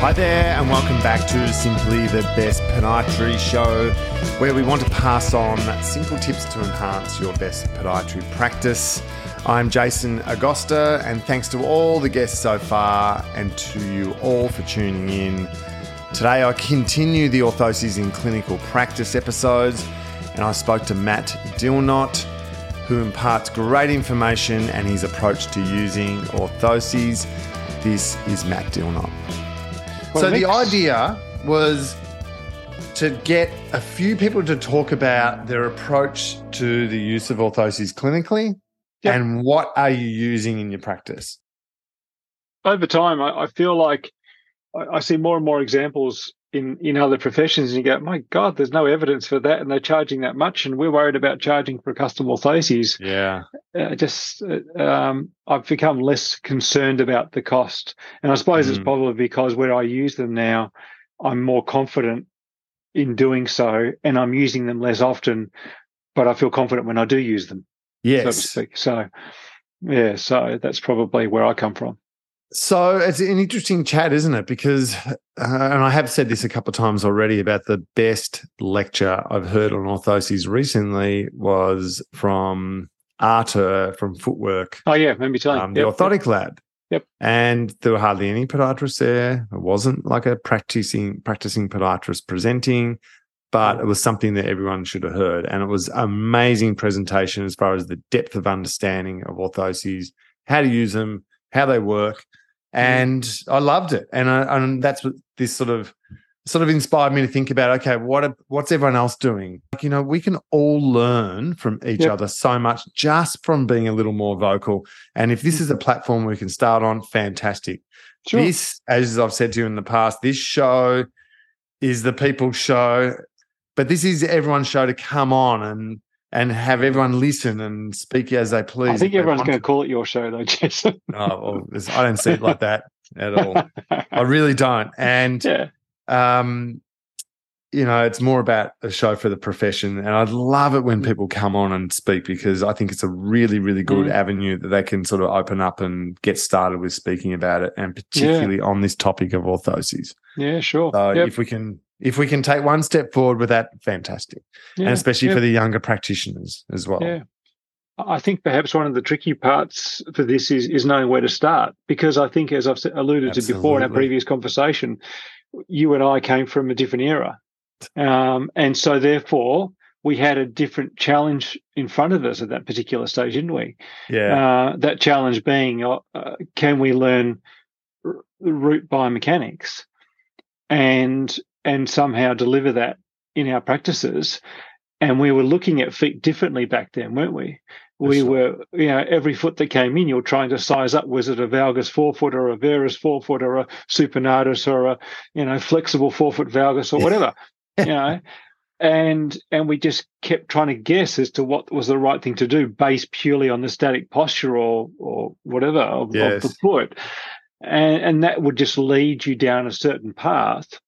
Hi there, and welcome back to Simply the Best Podiatry Show, where we want to pass on simple tips to enhance your best podiatry practice. I'm Jason Agosta, and thanks to all the guests so far and to you all for tuning in. Today, I continue the orthoses in clinical practice episodes, and I spoke to Matt Dilnott, who imparts great information and his approach to using orthoses. This is Matt Dilnott. Well, so the idea was to get a few people to talk about their approach to the use of orthoses clinically Yep. and what are you using in your practice. over time, I, I feel like I, I see more and more examples in in other professions, and you go, "My God, there's no evidence for that, and they're charging that much, and we're worried about charging for custom orthoses." Yeah. Uh, just, uh, um, I've become less concerned about the cost, and I suppose it's Mm. probably because where I use them now, I'm more confident in doing so, and I'm using them less often, but I feel confident when I do use them, so to Yes. speak. So, yeah, so that's probably where I come from. So it's an interesting chat, isn't it? Because, uh, and I have said this a couple of times already about the best lecture I've heard on orthoses recently was from Arthur from Footwork, Oh yeah, maybe telling um, the orthotic lab. Yep. And there were hardly any podiatrists there. It wasn't like a practicing practicing podiatrist presenting, but it was something that everyone should have heard. And it was amazing presentation as far as the depth of understanding of orthoses, how to use them, how they work. Mm. And I loved it. And I, and that's what this sort of sort of inspired me to think about okay what what's everyone else doing like, you know we can all learn from each Yep. other so much just from being a little more vocal and if this is a mm-hmm. platform we can start on fantastic Sure. this as i've said to you in the past this show is the people's show but this is everyone's show to come on and and have everyone listen and speak as they please I think everyone's going to call it your show, though, Jason. oh, well, i don't see it like that at all i really don't and yeah, um, you know, it's more about a show for the profession. And I'd love it Mm. when people come on and speak because I think it's a really, really good Mm. avenue that they can sort of open up and get started with speaking about it, and particularly on this topic of orthoses. yeah, sure. So Yep. if we can, if we can take one step forward with that, fantastic, yeah, and especially yeah, for the younger practitioners as well. yeah. I think perhaps one of the tricky parts for this is is knowing where to start because I think, as I've alluded to before in our previous conversation, you and I came from a different era, um, and so therefore we had a different challenge in front of us at that particular stage, didn't we? Yeah, Uh, that challenge being, uh, uh, can we learn root biomechanics and and somehow deliver that in our practices? And we were looking at feet differently back then, weren't we? We were, you know, every foot that came in, you were trying to size up. Was it a valgus forefoot or a varus forefoot or a supinatus or a, you know, flexible forefoot valgus or whatever, you know? And and we just kept trying to guess as to what was the right thing to do, based purely on the static posture or or whatever of, of the foot, and and that would just lead you down a certain path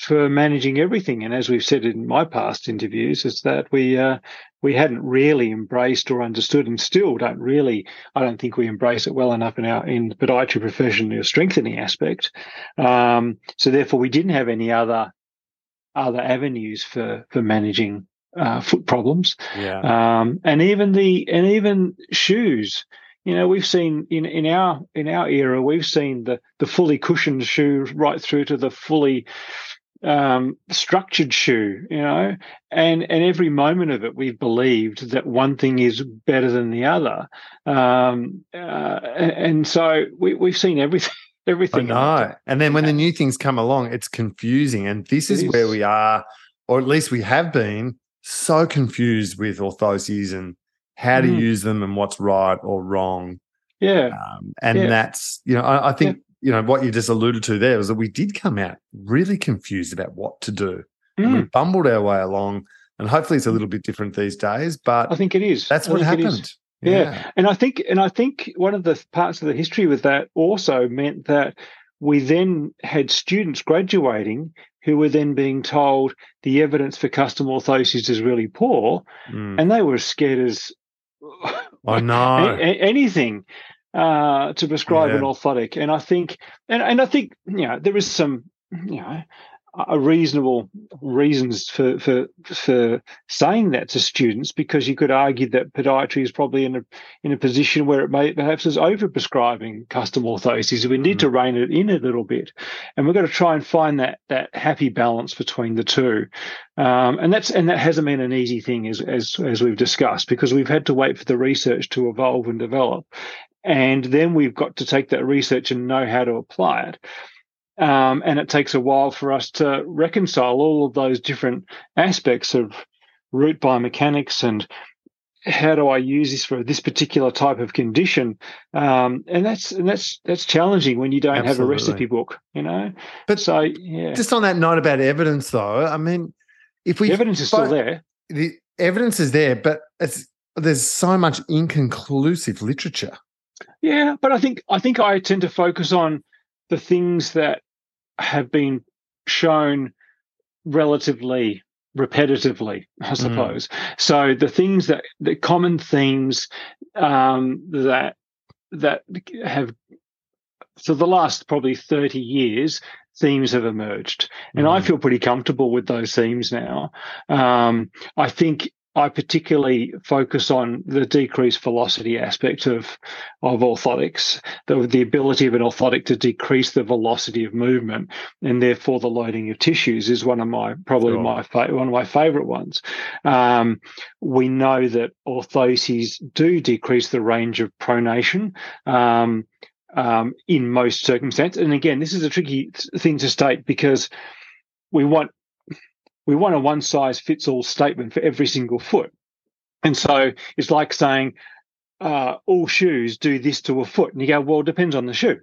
for managing everything. And as we've said in my past interviews, is that we uh, we hadn't really embraced or understood, and still don't really. I don't think we embrace it well enough in our in the podiatry profession, the strengthening aspect. Um, so therefore, we didn't have any other other avenues for for managing uh, foot problems yeah, um, and even the and even shoes. You know, we've seen in in our in our era, we've seen the the fully cushioned shoe right through to the fully um, structured shoe. You know, and and every moment of it, we've believed that one thing is better than the other, um, uh, and so we we've seen everything. Everything. in know. And then when the new things come along, it's confusing. And this is It where is. we are, or at least we have been, so confused with orthoses and how to Mm. use them and what's right or wrong. Yeah. Um, and Yeah. that's, you know, I, I think, you know, what you just alluded to there was that we did come out really confused about what to do. And we Mm, bumbled our way along. And hopefully it's a little bit different these days, but I think it is. that's I what think it is. happened. Yeah. And I think, and I think one of the parts of the history with that also meant that we then had students graduating who were then being told the evidence for custom orthosis is really poor, Mm. and they were as scared as I know. anything. Uh, to prescribe yeah. an orthotic. And I think, and, and I think, you know, there is some, you know, a reasonable reasons for, for for saying that to students because you could argue that podiatry is probably in a in a position where it may perhaps is overprescribing custom orthoses. We need mm. to rein it in a little bit, and we've got to try and find that that happy balance between the two. Um, and that's and that hasn't been an easy thing as as as we've discussed because we've had to wait for the research to evolve and develop, and then we've got to take that research and know how to apply it. Um, and it takes a while for us to reconcile all of those different aspects of root biomechanics and how do I use this for this particular type of condition? Um, and that's and that's that's challenging when you don't Absolutely. have a recipe book, you know. But so yeah. Just on that note about evidence, though, I mean, if we the evidence is still there, the evidence is there, but it's there's so much inconclusive literature. Yeah, but I think I think I tend to focus on the things that have been shown relatively repetitively, I mm. suppose. Mm. So the things that the common themes um, that that have for the last probably 30 years themes have emerged and mm. i feel pretty comfortable with those themes now um, i think I particularly focus on the decreased velocity aspect of of orthotics, the, the ability of an orthotic to decrease the velocity of movement, and therefore the loading of tissues is one of my probably sure. my fa- one of my favorite ones. Um, we know that orthoses do decrease the range of pronation. Um, um, in most circumstances, and again, this is a tricky thing to state because we want we want a one size fits all statement for every single foot. And so it's like saying, uh, all shoes do this to a foot. And you go, well, it depends on the shoe.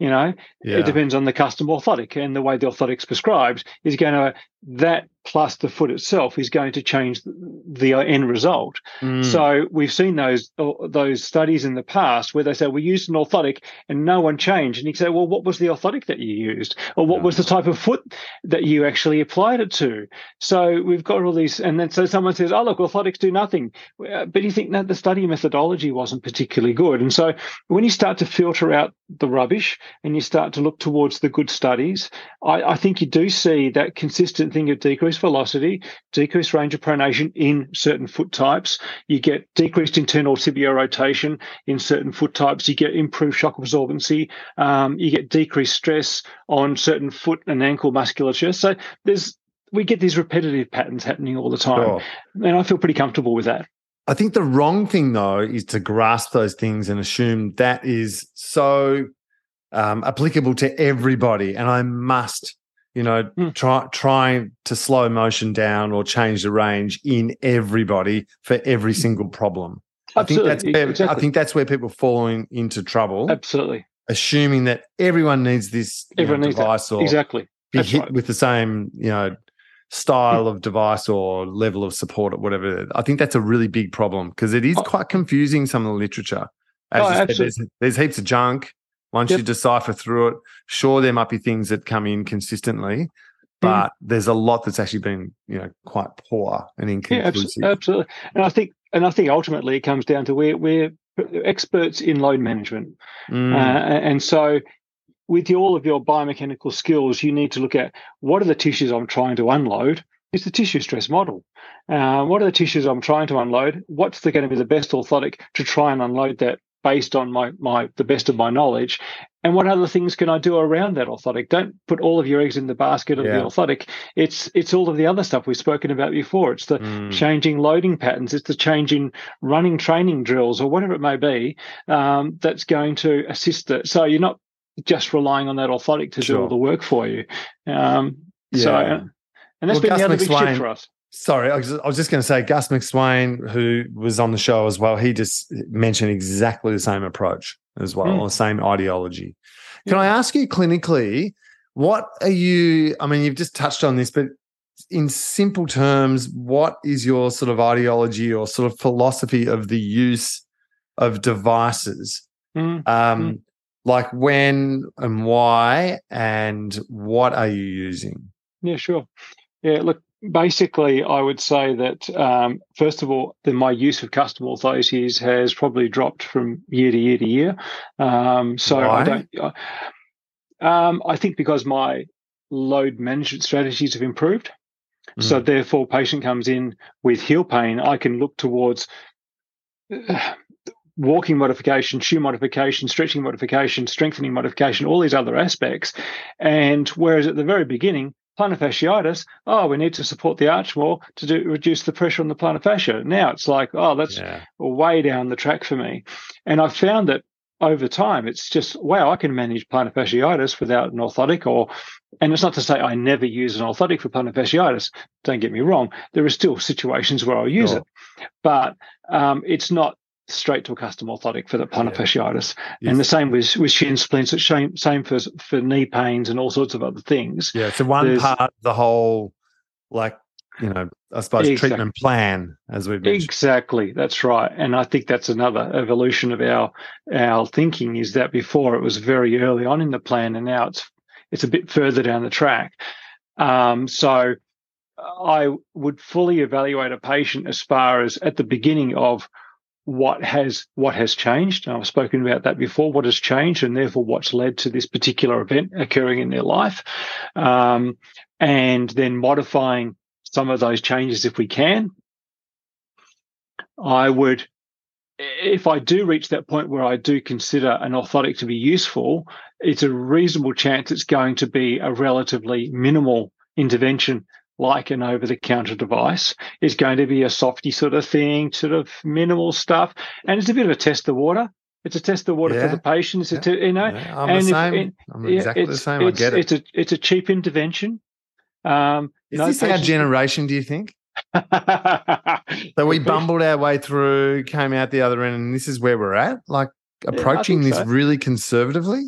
You know, yeah. it depends on the custom orthotic and the way the orthotic's prescribed is going to that plus the foot itself is going to change the end result. Mm. So we've seen those uh, those studies in the past where they say we used an orthotic and no one changed, and you say, well, what was the orthotic that you used, or what no. was the type of foot that you actually applied it to? So we've got all these, and then so someone says, oh look, orthotics do nothing, uh, but you think that the study methodology wasn't particularly good, and so when you start to filter out the rubbish and you start to look towards the good studies, I, I think you do see that consistent thing of decreased velocity, decreased range of pronation in certain foot types. You get decreased internal tibial rotation in certain foot types. You get improved shock absorbency. Um, you get decreased stress on certain foot and ankle musculature. So there's we get these repetitive patterns happening all the time, and I feel pretty comfortable with that. I think the wrong thing though is to grasp those things and assume that is so um, applicable to everybody, and I must you know, mm. try, trying to slow motion down or change the range in everybody for every hmm. single problem. Absolutely. I think that's where, exactly. I think that's where people falling into trouble. Absolutely. Assuming that everyone needs this everyone know, needs device that. or exactly be that's hit right. with the same, you know, style hmm. of device or level of support or whatever. I think that's a really big problem because it is oh. quite confusing some of the literature. As oh, said, there's, there's heaps of junk once yep. you decipher through it, sure, there might be things that come in consistently, mm. but mm. there's a lot that's actually been, you know, quite poor and inconclusive. Yeah, absolutely. And I think, and I think ultimately it comes down to we're we're experts in load management, mm. uh, and so with all of your biomechanical skills, you need to look at what are the tissues I'm trying to unload. It's the tissue stress model. Uh, what are the tissues I'm trying to unload? What's the, going to be the best orthotic to try and unload that based on my my the best of my knowledge and what other things can i do around that orthotic don't put all of your eggs in the basket of yeah. the orthotic it's it's all of the other stuff we've spoken about before it's the mm. changing loading patterns it's the changing running training drills or whatever it may be um, that's going to assist it so you're not just relying on that orthotic to sure. do all the work for you um, yeah. so and that's well, been Gus the other big shift for us Sorry, I was, I was just going to say Gus McSwain, who was on the show as well, he just mentioned exactly the same approach as well, mm. the same ideology. Can I ask you clinically, what are you? I mean, you've just touched on this, but in simple terms, what is your sort of ideology or sort of philosophy of the use of devices? Mm. Um, mm. Like when and why, and what are you using? Yeah, sure. Yeah, look, basically, I would say that um, first of all, the, my use of custom orthoses has probably dropped from year to year to year. Um, so Why? I don't. I, um, I think because my load management strategies have improved. So Mm. therefore, patient comes in with heel pain. I can look towards uh, walking modification, shoe modification, stretching modification, strengthening modification, all these other aspects. And whereas at the very beginning, plantar fasciitis, oh, we need to support the arch more to do, reduce the pressure on the plantar fascia. Now it's like, oh, that's yeah. way down the track for me. And I found that over time, it's just, wow, I can manage plantar fasciitis without an orthotic or, and it's not to say I never use an orthotic for plantar fasciitis. Don't get me wrong. There are still situations where I'll use Sure. it, but um, it's not straight to a custom orthotic for the plantar Yeah. fasciitis. Yes. And the same with, with shin splints, it's same, same for, for knee pains and all sorts of other things. Yeah. So one There's- part of the whole, like, you know, I suppose Exactly. treatment plan, as we've mentioned. Exactly, that's right, and I think that's another evolution of our our thinking. Is that before it was very early on in the plan, and now it's it's a bit further down the track. Um, so I would fully evaluate a patient as far as at the beginning of what has what has changed. And I've spoken about that before. What has changed, and therefore what's led to this particular event occurring in their life, um, and then modifying some of those changes if we can. I would, if I do reach that point where I do consider an orthotic to be useful, it's a reasonable chance it's going to be a relatively minimal intervention like an over the counter device. It's going to be a softy sort of thing, sort of minimal stuff. And it's a bit of a test the water. It's a test the water Yeah. for the patient. It's a Yeah. you know, Yeah, I'm and the if- same. and- I'm exactly the same. I get it. It's a it's a cheap intervention. Um, Is no this our generation, do you think? So we bumbled our way through, came out the other end, and this is where we're at? Like approaching this so. really conservatively?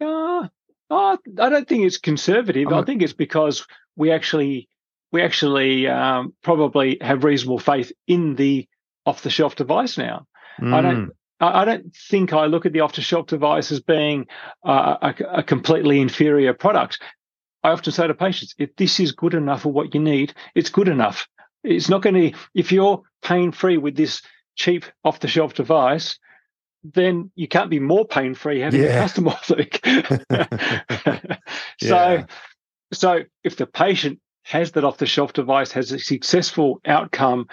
Uh, oh, I don't think it's conservative. I think it's because we actually we actually um, probably have reasonable faith in the off the shelf device now. I Mm. don't. I I don't think I look at the off-the-shelf device as being uh, a, a completely inferior product. I often say to patients, if this is good enough for what you need, it's good enough. It's not going to. If you're pain-free with this cheap off-the-shelf device, then you can't be more pain-free having Yeah. a custom orthotic. so, Yeah. so if the patient has that off-the-shelf device, has a successful outcome,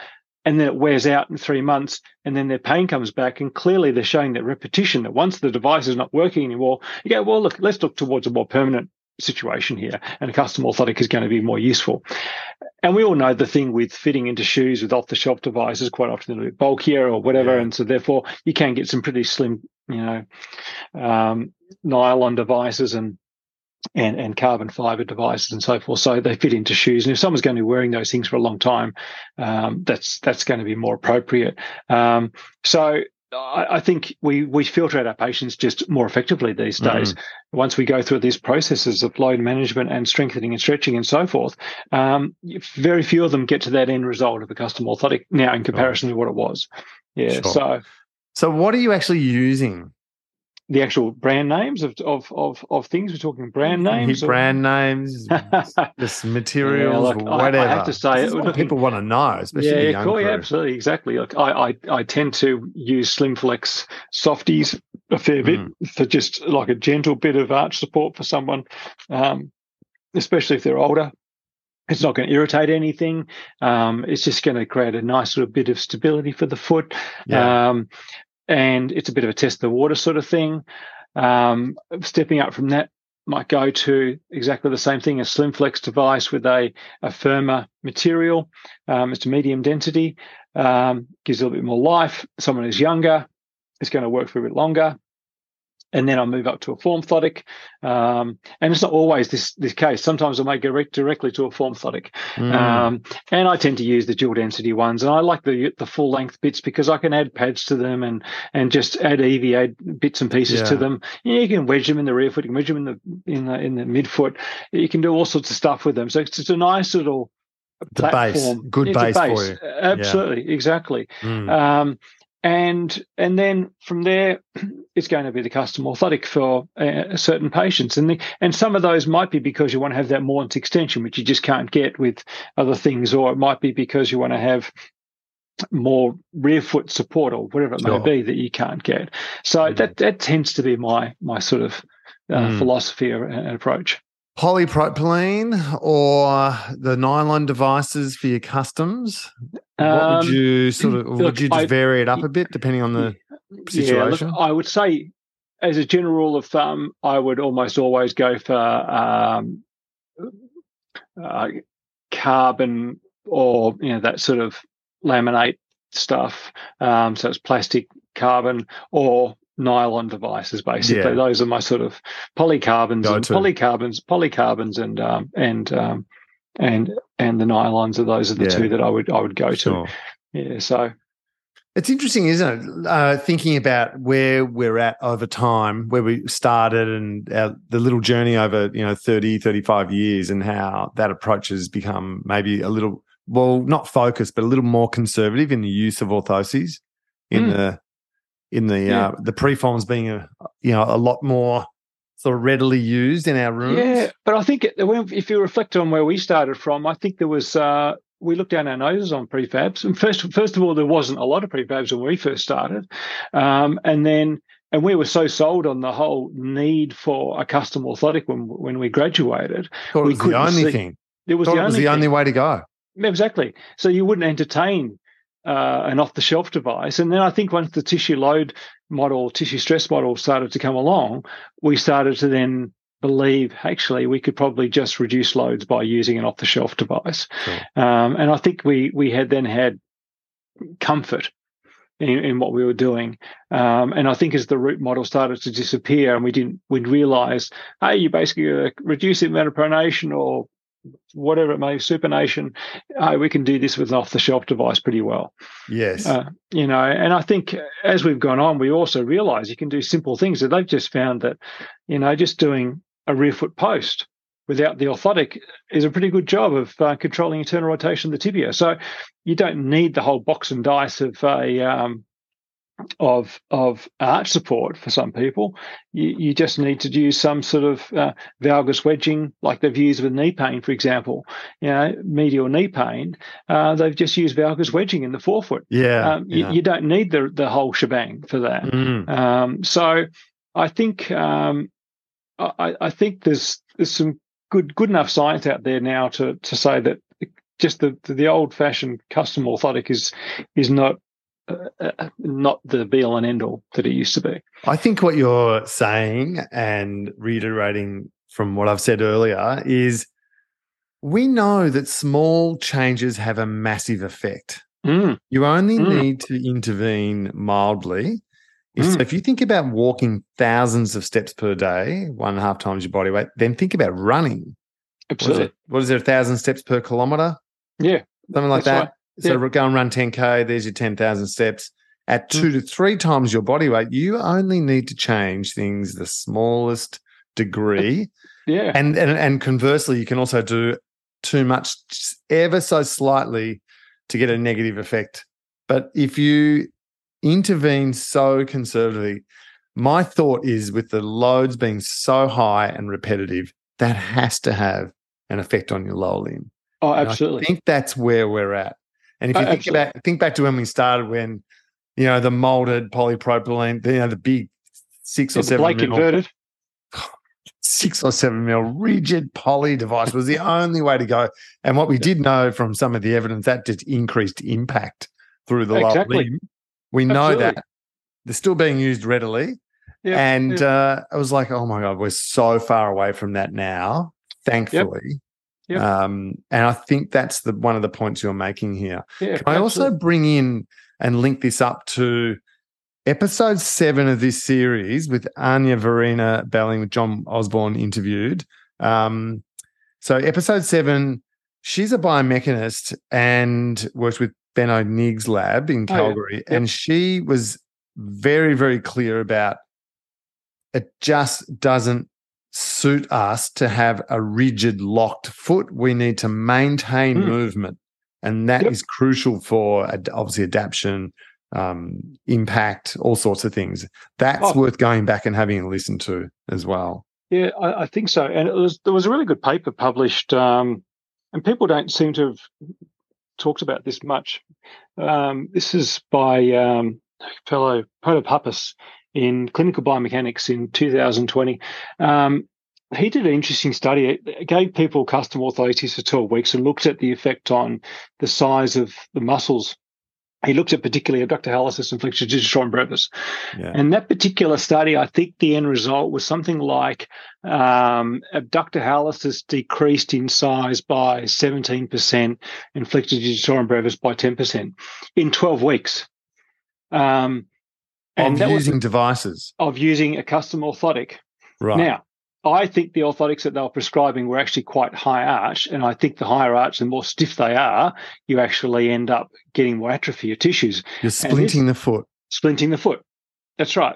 and then it wears out in three months, and then their pain comes back, and clearly they're showing that repetition that once the device is not working anymore, you go, well, look, let's look towards a more permanent situation here, and a custom orthotic is going to be more useful. And we all know the thing with fitting into shoes with off-the-shelf devices, quite often they're a bit bulkier or whatever, Yeah. and so therefore you can get some pretty slim, you know, um, nylon devices and and, and carbon fiber devices and so forth. So they fit into shoes. And if someone's going to be wearing those things for a long time, um, that's that's going to be more appropriate. Um, so I, I think we we filter out our patients just more effectively these days. Once we go through these processes of load management and strengthening and stretching and so forth, um, very few of them get to that end result of a custom orthotic now in comparison to what it was. Yeah. Sure. So So what are you actually using? The actual brand names of of of, of things we're talking brand names. or- brand names, just materials, whatever. I- I have to say, this looking- people want to know, especially the yeah, young cool, yeah, crew. absolutely, exactly. Like I, I, I tend to use Slimflex softies a fair bit Mm. for just like a gentle bit of arch support for someone, um, especially if they're older. It's not going to irritate anything. Um, it's just going to create a nice little bit of stability for the foot. Yeah. Um, and it's a bit of a test the water sort of thing. Um, stepping up from that might go to exactly the same thing, a Slimflex device with a, a firmer material. Um, it's a medium density, um, gives a little bit more life. Someone who's younger, it's going to work for a bit longer. And then I'll move up to a Formthotic. Um, and it's not always this this case. Sometimes I may go direct, directly to a Formthotic. Mm. Um, and I tend to use the dual density ones, and I like the the full length bits because I can add pads to them and and just add EVA bits and pieces to them. Yeah, you can wedge them in the rear foot, you can wedge them in the in the in the midfoot. You can do all sorts of stuff with them. So it's just a nice little The base. platform. Good It's a base for you. Absolutely, exactly. Mm. Um, and and then from there it's going to be the custom orthotic for uh, certain patients and the, and some of those might be because you want to have that Mortons extension which you just can't get with other things or it might be because you want to have more rear foot support or whatever it sure. may be that you can't get so mm. that that tends to be my my sort of uh, mm. philosophy and approach polypropylene or the nylon devices for your customs? What would um, you sort of look, would you just I, vary it up a bit depending on the situation? Yeah, look, I would say, as a general rule of thumb, I would almost always go for um, uh, carbon or you know that sort of laminate stuff. Um, so it's plastic, carbon, or nylon devices basically yeah. those are my sort of polycarbons Go and to. polycarbons polycarbons and um, and um, and and the nylons are those are the yeah. two that I would I would go sure. to yeah so it's interesting, isn't it? Uh, thinking about where we're at over time, where we started and our, the little journey over, you know, 30, 35 years and how that approach has become maybe a little, well, not focused, but a little more conservative in the use of orthoses in mm. the in the yeah. uh, the preforms being a you know a lot more sort of readily used in our rooms. Yeah, but I think if you reflect on where we started from, I think there was uh, we looked down our noses on prefabs. And first, first of all, there wasn't a lot of prefabs when we first started, um, and then and we were so sold on the whole need for a custom orthotic when when we graduated. Thought we it was the only see, thing. It was, the, it was only the only way to go. Exactly. So you wouldn't entertain uh, an off the shelf device. And then I think once the tissue load model, tissue stress model started to come along, we started to then believe actually we could probably just reduce loads by using an off the shelf device. Sure. Um, and I think we we had then had comfort in, in, what we were doing. Um, and I think as the root model started to disappear and we didn't, we'd realize, hey, you basically uh, reduce the amount of pronation or whatever it may be, supination, uh, we can do this with an off the shelf device pretty well. Yes. Uh, you know, and I think as we've gone on, we also realize you can do simple things that they've just found that, you know, just doing a rear foot post without the orthotic is a pretty good job of uh, controlling internal rotation of the tibia. So you don't need the whole box and dice of a um, of of arch support for some people. You, you just need to use some sort of uh, valgus wedging, like they've used with knee pain, for example. You know, medial knee pain. Uh, they've just used valgus wedging in the forefoot. Yeah, um, yeah. You, you, don't need the the whole shebang for that. Mm. Um, so I think um, I, I think there's there's some good good enough science out there now to to say that just the the old fashioned custom orthotic is is not uh, uh, not the be all and end all that it used to be. I think what you're saying and reiterating from what I've said earlier is we know that small changes have a massive effect. Mm. You only mm. need to intervene mildly. Mm. So if you think about walking thousands of steps per day, one and a half times your body weight, then think about running. Absolutely. What is, it, what is there, a thousand steps per kilometer? Yeah. Something like that. Right. So yeah. go and run 10K, there's your 10,000 steps. At two mm. to three times your body weight, you only need to change things the smallest degree. Yeah. And, and and conversely, you can also do too much ever so slightly to get a negative effect. But if you intervene so conservatively, my thought is with the loads being so high and repetitive, that has to have an effect on your lower limb. Oh, absolutely. I think that's where we're at. And if you uh, think absolutely. about think back to when we started, when you know the molded polypropylene, you know the big six or seven Blake mil, inverted. Six or seven mil rigid poly device was the only way to go. And what we did know from some of the evidence that just increased impact through the exactly. lower limb. We know Absolutely. that they're still being used readily. Yep, and yep. Uh, I was like, oh my God, we're so far away from that now, thankfully. Um, and I think that's the one of the points you're making here. Yeah, Can I also bring in and link this up to episode seven of this series with Anja Verena Behling with John Osborne interviewed. Um, so episode seven, she's a biomechanist and works with Benno Nigg's lab in Calgary. Oh, yeah. yep. And she was very, very clear about it just doesn't suit us to have a rigid locked foot. We need to maintain mm. movement. And that yep. is crucial for obviously adaptation, um, impact, all sorts of things. That's Oh. worth going back and having a listen to as well. Yeah, I, I think so. And it was there was a really good paper published, um, and people don't seem to have talked about this much. Um, this is by um, fellow Protopapas in clinical biomechanics in 2020. Um, he did an interesting study. It gave people custom orthosis for 12 weeks and looked at the effect on the size of the muscles. He looked at particularly abductor hallucis and flexor digitorum brevis. Yeah. And that particular study, I think the end result was something like um, abductor hallucis decreased in size by 17% and flexor digitorum brevis by 10% in 12 weeks. Um, and of that was using devices. of using a custom orthotic. Right. Now, I think the orthotics that they were prescribing were actually quite high arch, and I think the higher arch, the more stiff they are, you actually end up getting more atrophy of tissues You're splinting the foot. splinting the foot. That's right.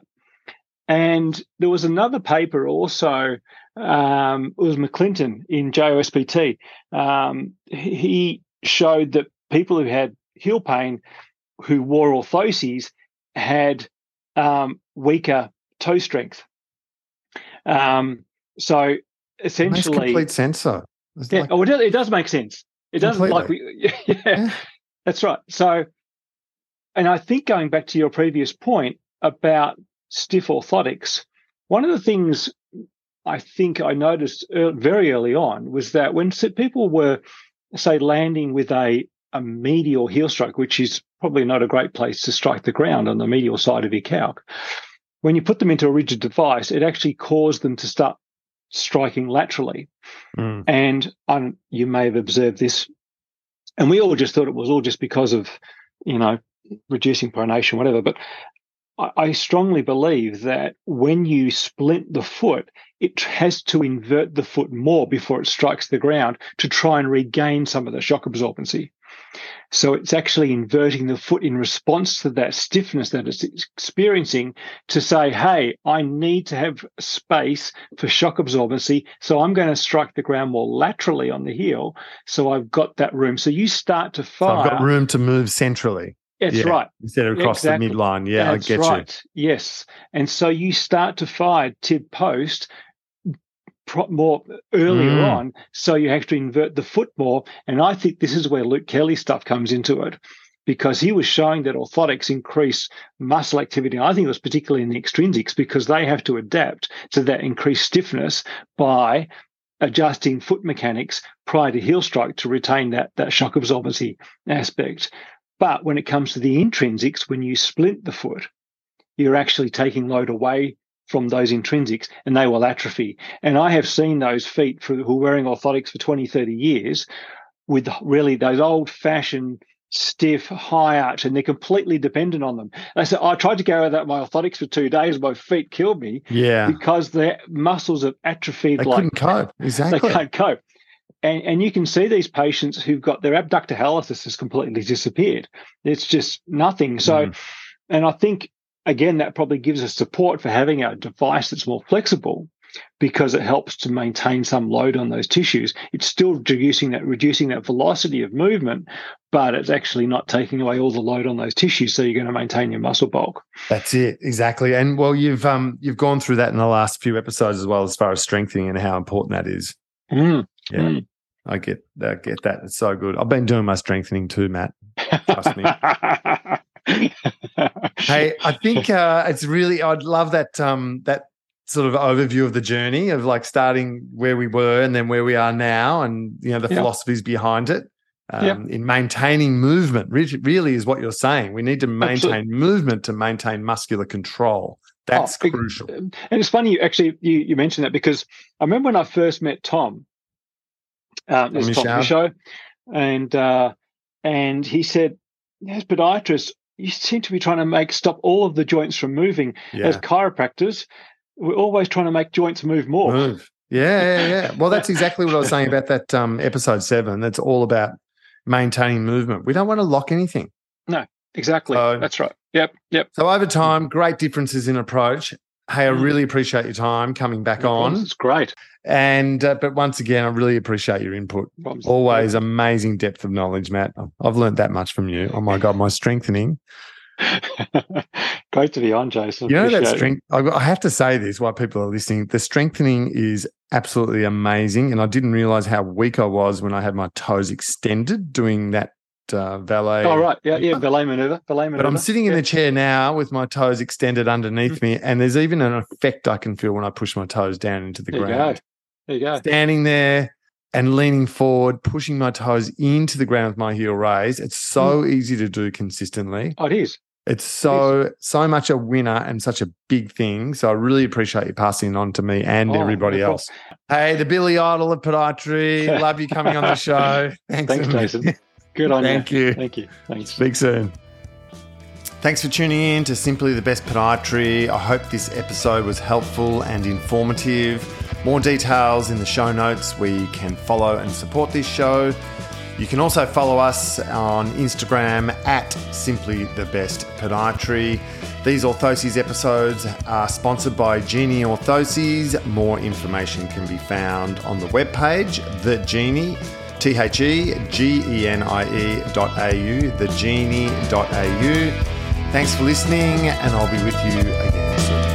And there was another paper also. Um, it was McClinton in JOSPT. Um, he showed that people who had heel pain, who wore orthoses, had um, weaker toe strength. Um, so Makes essentially, complete sense, though. It's yeah, like- oh, it does, it does make sense. It does like we, yeah, Yeah. that's right. So, and I think going back to your previous point about stiff orthotics, one of the things I think I noticed very early on was that when people were, say, landing with a a medial heel stroke, which is probably not a great place to strike the ground on the medial side of your calc, when you put them into a rigid device, it actually caused them to start striking laterally. Mm. And um, you may have observed this, and we all just thought it was all just because of, you know, reducing pronation, whatever. But I, I strongly believe that when you splint the foot, it has to invert the foot more before it strikes the ground to try and regain some of the shock absorbency. So it's actually inverting the foot in response to that stiffness that it's experiencing to say, hey, I need to have space for shock absorbency. So I'm going to strike the ground more laterally on the heel. So I've got that room. So you start to So fire. I've got room to move centrally That's yeah, right. instead of across Exactly. the midline. Yeah, That's I get right. Yes. And so you start to fire tib post more earlier Mm. on. So you have to invert the foot more. And I think this is where Luke Kelly stuff comes into it because he was showing that orthotics increase muscle activity. I think it was particularly in the extrinsics because they have to adapt to that increased stiffness by adjusting foot mechanics prior to heel strike to retain that, that shock absorbency aspect. But when it comes to the intrinsics, when you splint the foot, you're actually taking load away from those intrinsics and they will atrophy. And I have seen those feet for, who are wearing orthotics for 20, 30 years with really those old fashioned stiff high arch and they're completely dependent on them. I said, I tried to go without my orthotics for two days. My feet killed me. Yeah. because their muscles have atrophied They like couldn't cope. Exactly. they can't cope. And, and you can see these patients who've got their abductor hallucis has completely disappeared. It's just nothing. So, Mhm. and I think, again, that probably gives us support for having a device that's more flexible because it helps to maintain some load on those tissues. It's still reducing that, reducing that velocity of movement, but it's actually not taking away all the load on those tissues. So you're going to maintain your muscle bulk. That's it, exactly. And well, you've um you've gone through that in the last few episodes as well, as far as strengthening and how important that is. Mm, Yeah. mm. I get that. Get that. It's so good. I've been doing my strengthening too, Matt. Trust me. Hey, I think uh, it's really. I'd love that. Um, that sort of overview of the journey of like starting where we were and then where we are now, and you know the Yeah. philosophies behind it. Um, Yeah. In maintaining movement, really is what you're saying. We need to maintain Absolutely. movement to maintain muscular control. That's Oh, crucial. And it's funny, you actually, you, you mentioned that because I remember when I first met Tom, Tom Tom Michaud. Michaud, and uh, and he said, "As podiatrists, you seem to be trying to make stop all of the joints from moving. As chiropractors, we're always trying to make joints move more." Move. Yeah, yeah, yeah. Well, that's exactly what I was saying about that um, episode seven. That's all about maintaining movement. We don't want to lock anything. No, exactly. So- That's right. Yep. Yep. So over time, great differences in approach. Hey, I Mm. really appreciate your time coming back No on. It's great. And uh, but once again, I really appreciate your input. Problems. Always amazing depth of knowledge, Matt. I've learned that much from you. Oh my god, my strengthening. Great to be on, Jason. You know that Appreciate it. strength. I I have to say this while people are listening. The strengthening is absolutely amazing, and I didn't realize how weak I was when I had my toes extended doing that uh, valet. Oh, right. Yeah, yeah. Valet maneuver. Valet maneuver. But I'm sitting in Yeah. the chair now with my toes extended underneath Mm. me, and there's even an effect I can feel when I push my toes down into the There you ground. go. There you go. Standing there and leaning forward, pushing my toes into the ground with my heel raised. It's so Mm. easy to do consistently. Oh, it is. It's so so much a winner and such a big thing. So I really appreciate you passing it on to me and Oh, everybody else. Hey, the Billy Idol of podiatry. Love you coming on the show. Thanks, Thanks, Jason. Good on Thank you. you. Thank you. Thanks. Speak soon. Thanks for tuning in to Simply the Best Podiatry. I hope this episode was helpful and informative. More details in the show notes where you can follow and support this show. You can also follow us on Instagram at Simply the Best Podiatry. These Orthoses episodes are sponsored by Genie Orthoses. More information can be found on the webpage, The Genie, T H E G E N I E dot A U, thegenie.au. Thanks for listening, and I'll be with you again.